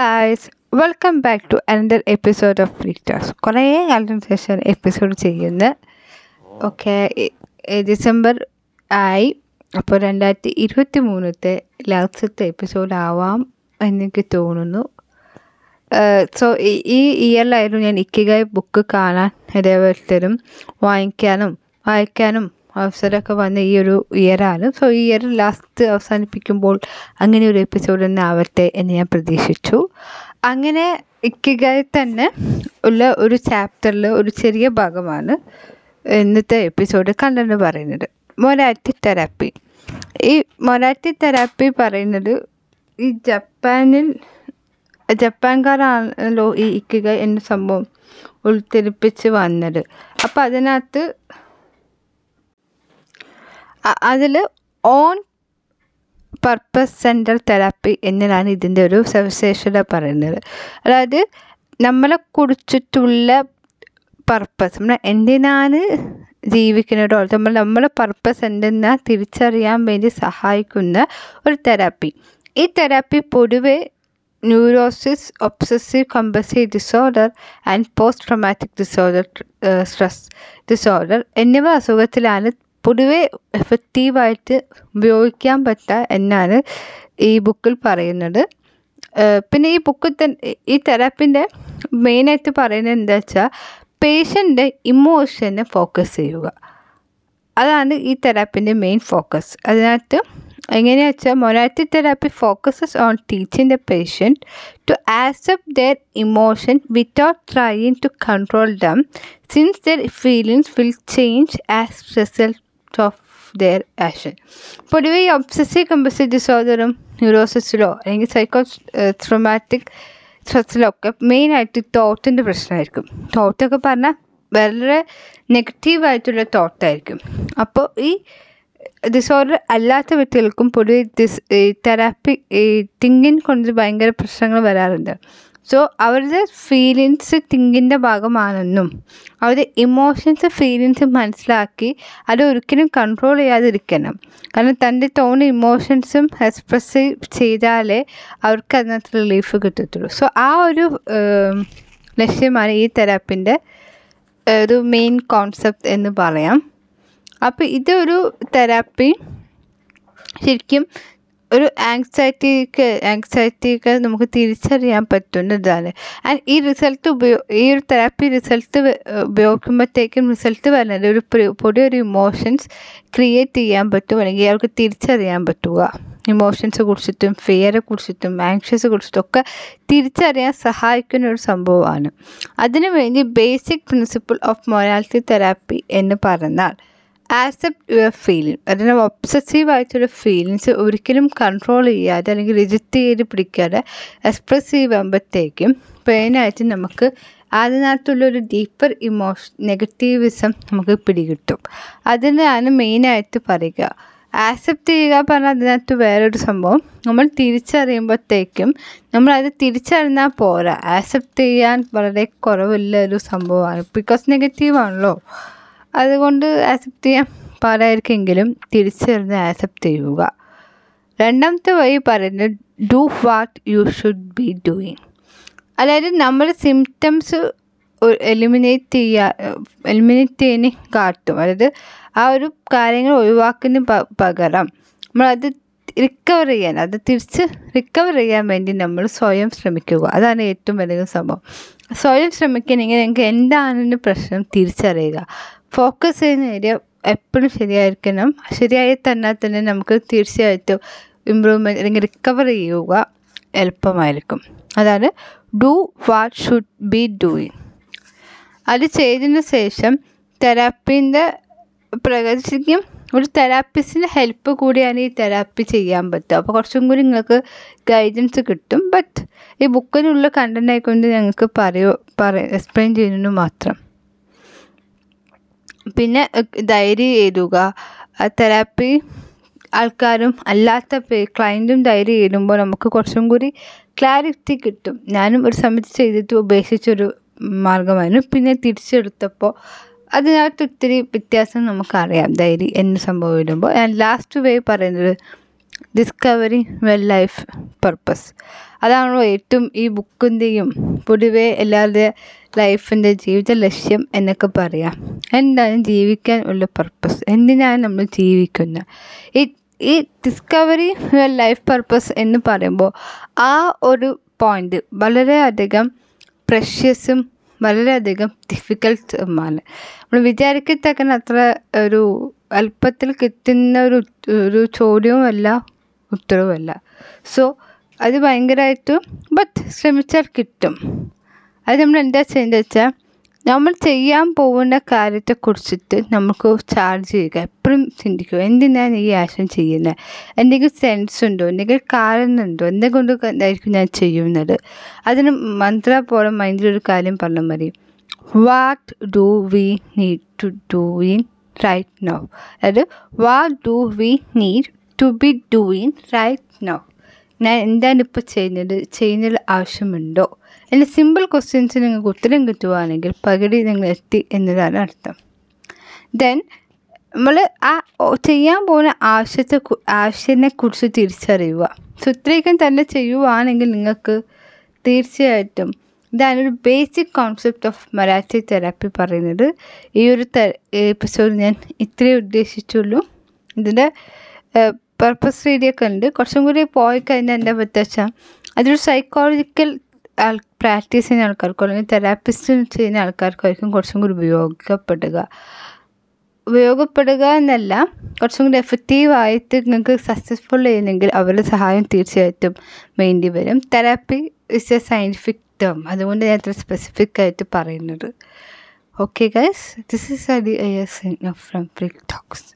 Guys welcome back to another episode of free talks കുറേ കാലത്തിന് ശേഷം എപ്പിസോഡ് ചെയ്യുന്നത് ഓക്കെ ഡിസംബർ ആയി. അപ്പോൾ രണ്ടായിരത്തി ഇരുപത്തി മൂന്നത്തെ ലാസ്റ്റത്തെ എപ്പിസോഡ് ആവാം എന്നെനിക്ക് തോന്നുന്നു. സോ ഈ ഇയറിലായിരുന്നു ഞാൻ ഇക്കിഗായ് ബുക്ക് കാണാൻ ഇതേപോലത്തരും വാങ്ങിക്കാനും വായിക്കാനും അവസരമൊക്കെ വന്ന ഈ ഒരു ഇയറാണ് സോ ഈ ഇയർ ലാസ്റ്റ് അവസാനിപ്പിക്കുമ്പോൾ അങ്ങനെ ഒരു എപ്പിസോഡ് തന്നെ ആവട്ടെ എന്ന് ഞാൻ പ്രതീക്ഷിച്ചു. അങ്ങനെ ഇക്കിഗായി തന്നെ ഉള്ള ഒരു ചാപ്റ്ററിൽ ഒരു ചെറിയ ഭാഗമാണ് ഇന്നത്തെ എപ്പിസോഡ് കണ്ടെന്ന് പറയുന്നത്. മൊരാറ്റി തെറാപ്പി ഈ മൊരാറ്റി തെറാപ്പി പറയുന്നത് ഈ ജപ്പാനിൽ ജപ്പാൻകാരാണല്ലോ ഈ ഇക്കുക എന്ന സംഭവം ഉൾത്തിരിപ്പിച്ച് വന്നത്. അപ്പോൾ അതിനകത്ത് അതിൽ ഓൺ പർപ്പസ് സെന്റർ തെറാപ്പി എന്നതാണ് ഇതിന്റെ ഒരു സവിശേഷത പറയുന്നത്. അതായത് നമ്മളെ കുറിച്ചിട്ടുള്ള പർപ്പസ് നമ്മൾ എന്തിനാണ് ജീവിക്കുന്നത്? നമ്മൾ നമ്മളെ പർപ്പസ് എന്തെന്ന് തിരിച്ചറിയാൻ വേണ്ടി സഹായിക്കുന്ന ഒരു തെറാപ്പി. ഈ തെറാപ്പി പൊതുവെ neurosis obsessive compulsive disorder and post traumatic disorder stress disorder എന്നിവ അസുഖത്തിലാണ് പൊതുവെ എഫക്റ്റീവായിട്ട് ഉപയോഗിക്കാൻ പറ്റുക എന്നാണ് ഈ ബുക്കിൽ പറയുന്നത്. പിന്നെ ഈ ബുക്കിൽ തന്നെ ഈ തെറാപ്പിന്റെ മെയിനായിട്ട് പറയുന്നത് എന്താ വെച്ചാൽ പേഷ്യന്റെ ഇമോഷനെ ഫോക്കസ് ചെയ്യുക. അതാണ് ഈ തെറാപ്പിന്റെ മെയിൻ ഫോക്കസ് അതിനകത്ത് എങ്ങനെയാ വെച്ചാൽ Morita therapy focuses on teaching the patient to accept their emotion without trying to control them since their feelings will change as result of their action പൊതുവെ ഈ ഒബ്സസീവ് കമ്പസീവ് ഡിസോർഡറും ന്യൂറോസിസിലോ അല്ലെങ്കിൽ psycho traumatic സ്ട്രെസ്സിലൊക്കെ മെയിനായിട്ട് തോട്ടിന്റെ പ്രശ്നമായിരിക്കും. തോട്ടൊക്കെ പറഞ്ഞാൽ വളരെ നെഗറ്റീവായിട്ടുള്ള തോട്ടായിരിക്കും. അപ്പോൾ ഈ ഡിസോർഡർ അല്ലാത്ത വ്യക്തികൾക്കും പൊതുവെ ഡിസ് തെറാപ്പി തിങ്കിങ് കൊണ്ട് ഭയങ്കര പ്രശ്നങ്ങൾ വരാറുണ്ട്. സോ അവരുടെ ഫീലിങ്സ് തിങ്കിന്റെ ഭാഗമാണെന്നും അവരുടെ ഇമോഷൻസ് ഫീലിങ്സ് മനസ്സിലാക്കി അത് ഒരിക്കലും കൺട്രോൾ ചെയ്യാതിരിക്കണം. കാരണം തന്റെ തോന്നുന്ന ഇമോഷൻസും എക്സ്പ്രസ് ചെയ്താലേ അവർക്ക് അതിനകത്ത് റിലീഫ് കിട്ടത്തുള്ളൂ. സോ ആ ഒരു ലക്ഷ്യമാണ് ഈ തെറാപ്പിന്റെ ഒരു മെയിൻ കോൺസെപ്റ്റ് എന്ന് പറയാം. അപ്പോൾ ഇതൊരു തെറാപ്പി ശരിക്കും ഒരു ആങ്സൈറ്റിക്ക് ആങ്സൈറ്റിക്ക് നമുക്ക് തിരിച്ചറിയാൻ പറ്റുന്ന ഇതാണ്. ആൻഡ് ഈ റിസൾട്ട് ഉപയോ ഈ ഒരു തെറാപ്പി റിസൾട്ട് ഉപയോഗിക്കുമ്പോഴത്തേക്കും റിസൾട്ട് വരുന്നത് ഒരു പുതിയൊരു ഇമോഷൻസ് ക്രിയേറ്റ് ചെയ്യാൻ പറ്റും അല്ലെങ്കിൽ അവർക്ക് തിരിച്ചറിയാൻ പറ്റുക. ഇമോഷൻസ് കുറിച്ചിട്ടും ഫിയറെ കുറിച്ചിട്ടും ആങ്ഷ്യസ് കുറിച്ചിട്ടും ഒക്കെ തിരിച്ചറിയാൻ സഹായിക്കുന്ന ഒരു സംഭവമാണ്. അതിനു വേണ്ടി basic principle of morality therapy എന്ന് പറഞ്ഞാൽ ആക്സെപ്റ്റ് യുവർ ഫീലിംഗ് അതിന് ഒബ്സസീവായിട്ടുള്ള ഫീലിങ്സ് ഒരിക്കലും കൺട്രോൾ ചെയ്യാതെ അല്ലെങ്കിൽ റിജക്റ്റ് ചെയ്ത് പിടിക്കാതെ എക്സ്പ്രസ് ചെയ്യുമ്പോഴത്തേക്കും പെയിനായിട്ട് നമുക്ക് അതിനകത്തുള്ളൊരു ഡീപ്പർ ഇമോഷൻ നെഗറ്റീവിസം നമുക്ക് പിടികിട്ടും. അതിനാണ് മെയിനായിട്ട് പറയുക. ആക്സെപ്റ്റ് ചെയ്യുക പറഞ്ഞാൽ അതിനകത്ത് വേറൊരു സംഭവം. നമ്മൾ തിരിച്ചറിയുമ്പോഴത്തേക്കും നമ്മളത് തിരിച്ചറിഞ്ഞാൽ പോരാ. ആക്സെപ്റ്റ് ചെയ്യാൻ വളരെ കുറവുള്ള ഒരു സംഭവമാണ്. ബിക്കോസ് നെഗറ്റീവാണല്ലോ അതുകൊണ്ട് ആക്സെപ്റ്റ് ചെയ്യാൻ പാടായിരിക്കെങ്കിലും തിരിച്ചറിഞ്ഞ് ആക്സെപ്റ്റ് ചെയ്യുക. രണ്ടാമത്തെ വഴി പറയുന്നത് do what you should be doing അതായത് നമ്മൾ സിംറ്റംസ് എലിമിനേറ്റ് ചെയ്യുക എലിമിനേറ്റ് ചെയ്യുന്ന കാട്ടും. അതായത് ആ ഒരു കാര്യങ്ങൾ ഒഴിവാക്കുന്ന പകരം നമ്മളത് റിക്കവർ ചെയ്യാൻ അത് തിരിച്ച് റിക്കവർ ചെയ്യാൻ വേണ്ടി നമ്മൾ സ്വയം ശ്രമിക്കുക. അതാണ് ഏറ്റവും വലിയ സംഭവം. സ്വയം ശ്രമിക്കണമെങ്കിൽ നിങ്ങൾക്ക് എന്താണ് പ്രശ്നം തിരിച്ചറിയുക. ഫോക്കസ് ചെയ്യുന്ന ഏരിയ എപ്പോഴും ശരിയായിരിക്കണം. ശരിയായി തന്നെ തന്നെ നമുക്ക് തീർച്ചയായിട്ടും ഇമ്പ്രൂവ്മെന്റ് അല്ലെങ്കിൽ റിക്കവർ ചെയ്യുക എളുപ്പമായിരിക്കും. അതാണ് do what should be doing അത് ചെയ്തതിന് ശേഷം തെറാപ്പീന്റെ പ്രകടിച്ചിരിക്കും ഒരു തെറാപ്പിസ്റ്റിന്റെ ഹെൽപ്പ് കൂടിയാണ് ഈ തെറാപ്പി ചെയ്യാൻ പറ്റുക. അപ്പോൾ കുറച്ചും കൂടി നിങ്ങൾക്ക് ഗൈഡൻസ് കിട്ടും. ബട്ട് ഈ ബുക്കിനുള്ള കണ്ടന്റ് ആയിക്കൊണ്ട് ഞങ്ങൾക്ക് പറയോ പറ എക്സ്പ്ലെയിൻ ചെയ്യുന്നു മാത്രം. പിന്നെ ഡയറി എഴുതുക. തെറാപ്പി ആൾക്കാരും അല്ലാത്ത ക്ലയന്റും ഡയറി എഴുതുമ്പോൾ നമുക്ക് കുറച്ചും കൂടി ക്ലാരിറ്റി കിട്ടും. ഞാനും ഒരു സമയത്ത് ചെയ്തിട്ട് ഉപേക്ഷിച്ചൊരു മാർഗമായിരുന്നു. പിന്നെ തിരിച്ചെടുത്തപ്പോൾ അതിനകത്ത് ഒത്തിരി വ്യത്യാസം നമുക്കറിയാം. ധൈര്യം എന്ന സംഭവം വരുമ്പോൾ ഞാൻ ലാസ്റ്റ് വേ പറയുന്നത് ഡിസ്കവറി വെൽ ലൈഫ് പർപ്പസ് അതാണല്ലോ ഏറ്റവും ഈ ബുക്കിന്റെയും പൊതുവേ എല്ലാവരുടെ ലൈഫിന്റെ ജീവിത ലക്ഷ്യം എന്നൊക്കെ പറയാം. എന്താണ് ജീവിക്കാൻ ഉള്ള പർപ്പസ് എന്തിനാണ് നമ്മൾ ജീവിക്കുന്നത്? ഈ ഈ ഡിസ്കവറി ലൈഫ് പർപ്പസ് എന്ന് പറയുമ്പോൾ ആ ഒരു പോയിന്റ് വളരെയധികം പ്രഷ്യസും വളരെയധികം ഡിഫിക്കൽട്ടുമാണ് നമ്മൾ വിചാരിക്കത്തക്കന അത്ര ഒരു അല്പത്തിൽ കിട്ടുന്ന ഒരു ഒരു ചോദ്യവുമല്ല ഉത്തരവുമല്ല. സോ അത് ഭയങ്കരമായിട്ടും ബട്ട് ശ്രമിച്ചാൽ കിട്ടും. അത് നമ്മൾ എന്താ ചെയ്യേണ്ടത് വെച്ചാൽ നമ്മൾ ചെയ്യാൻ പോകുന്ന കാര്യത്തെക്കുറിച്ചിട്ട് നമുക്ക് ചാർജ് ചെയ്യുക. എപ്പോഴും ചിന്തിക്കുക. എന്തിനാണ് ഈ ആശയം ചെയ്യുന്നത്? എന്തെങ്കിലും സെൻസ് ഉണ്ടോ? എന്തെങ്കിലും കാരണമുണ്ടോ എന്തുകൊണ്ട് എന്തായിരിക്കും ഞാൻ ചെയ്യുന്നത്? അതിന് മന്ത്ര പോലെ മൈൻഡിലൊരു കാര്യം പറഞ്ഞാൽ മതി. What do we need to do in right now അതായത് what do we need to be doing right now ഞാൻ എന്താണ് ഇപ്പോൾ ചെയ്യുന്നത്? ചെയ്യുന്നതിൽ ആവശ്യമുണ്ടോ? എന്റെ സിമ്പിൾ ക്വസ്റ്റ്യൻസ് നിങ്ങൾക്ക് ഉത്തരം കിട്ടുകയാണെങ്കിൽ പകുതി നിങ്ങൾ എത്തി എന്നതാണ് അർത്ഥം. ദെൻ നമ്മൾ ആ ചെയ്യാൻ പോകുന്ന ആവശ്യത്തെ ആവശ്യത്തിനെക്കുറിച്ച് തിരിച്ചറിയുക. സോ ഇത്രയൊക്കെ തന്നെ ചെയ്യുവാണെങ്കിൽ നിങ്ങൾക്ക് തീർച്ചയായിട്ടും ഇതാണ് ഒരു basic concept of Morita therapy പറയുന്നത്. ഈ ഒരു എപ്പിസോഡ് ഞാൻ ഇത്രയേ ഉദ്ദേശിച്ചുള്ളൂ. ഇതിന്റെ പർപ്പസ് രീതിയൊക്കെ ഉണ്ട്. കുറച്ചും കൂടി പോയി കഴിഞ്ഞാൽ എന്താ പറ്റുക അതൊരു സൈക്കോളജിക്കൽ ആൾ പ്രാക്ടീസ് ചെയ്യുന്ന ആൾക്കാർക്കോ അല്ലെങ്കിൽ തെറാപ്പിസ്റ്റ് ചെയ്യുന്ന ആൾക്കാർക്കായിരിക്കും കുറച്ചും കൂടി ഉപയോഗപ്പെടുക. ഉപയോഗപ്പെടുക എന്നല്ല കുറച്ചും കൂടി എഫക്റ്റീവായിട്ട് നിങ്ങൾക്ക് സക്സസ്ഫുൾ ചെയ്യുന്നെങ്കിൽ അവരുടെ സഹായം തീർച്ചയായിട്ടും വേണ്ടി വരും. Therapy is a scientific term അതുകൊണ്ട് ഞാൻ അത്ര സ്പെസിഫിക് ആയിട്ട് പറയുന്നത്. Okay guys this is the I S from free talks